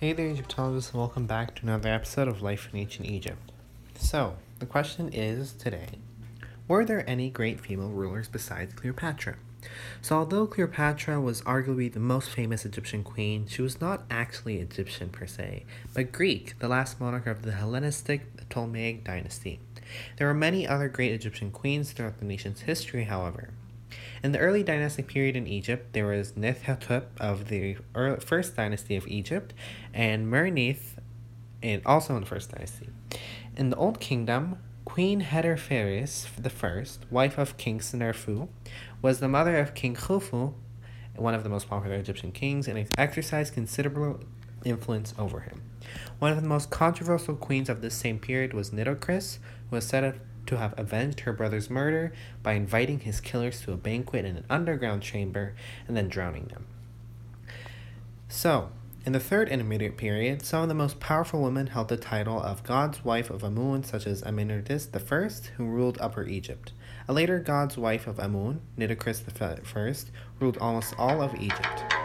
Hey there, Egyptologists, and welcome back to another episode of Life in Ancient Egypt. So, the question is today Were there any great female rulers besides Cleopatra? So, although Cleopatra was arguably the most famous Egyptian queen, she was not actually Egyptian per se, but Greek, the last monarch of the Hellenistic Ptolemaic dynasty. There were many other great Egyptian queens throughout the nation's history, however. In the early dynastic period in Egypt, there was Neithhotep of the first dynasty of Egypt and Merneith, and also in the first dynasty. In the Old Kingdom, Queen Hetepheres I, wife of King Sneferu, was the mother of King Khufu, one of the most popular Egyptian kings, and exercised considerable influence over him. One of the most controversial queens of this same period was Nitocris, who was said to have avenged her brother's murder by inviting his killers to a banquet in an underground chamber and then drowning them. So, in the third intermediate period, some of the most powerful women held the title of God's wife of Amun, such as Amenirdis I, who ruled Upper Egypt. A later God's wife of Amun, Nitocris I, ruled almost all of Egypt.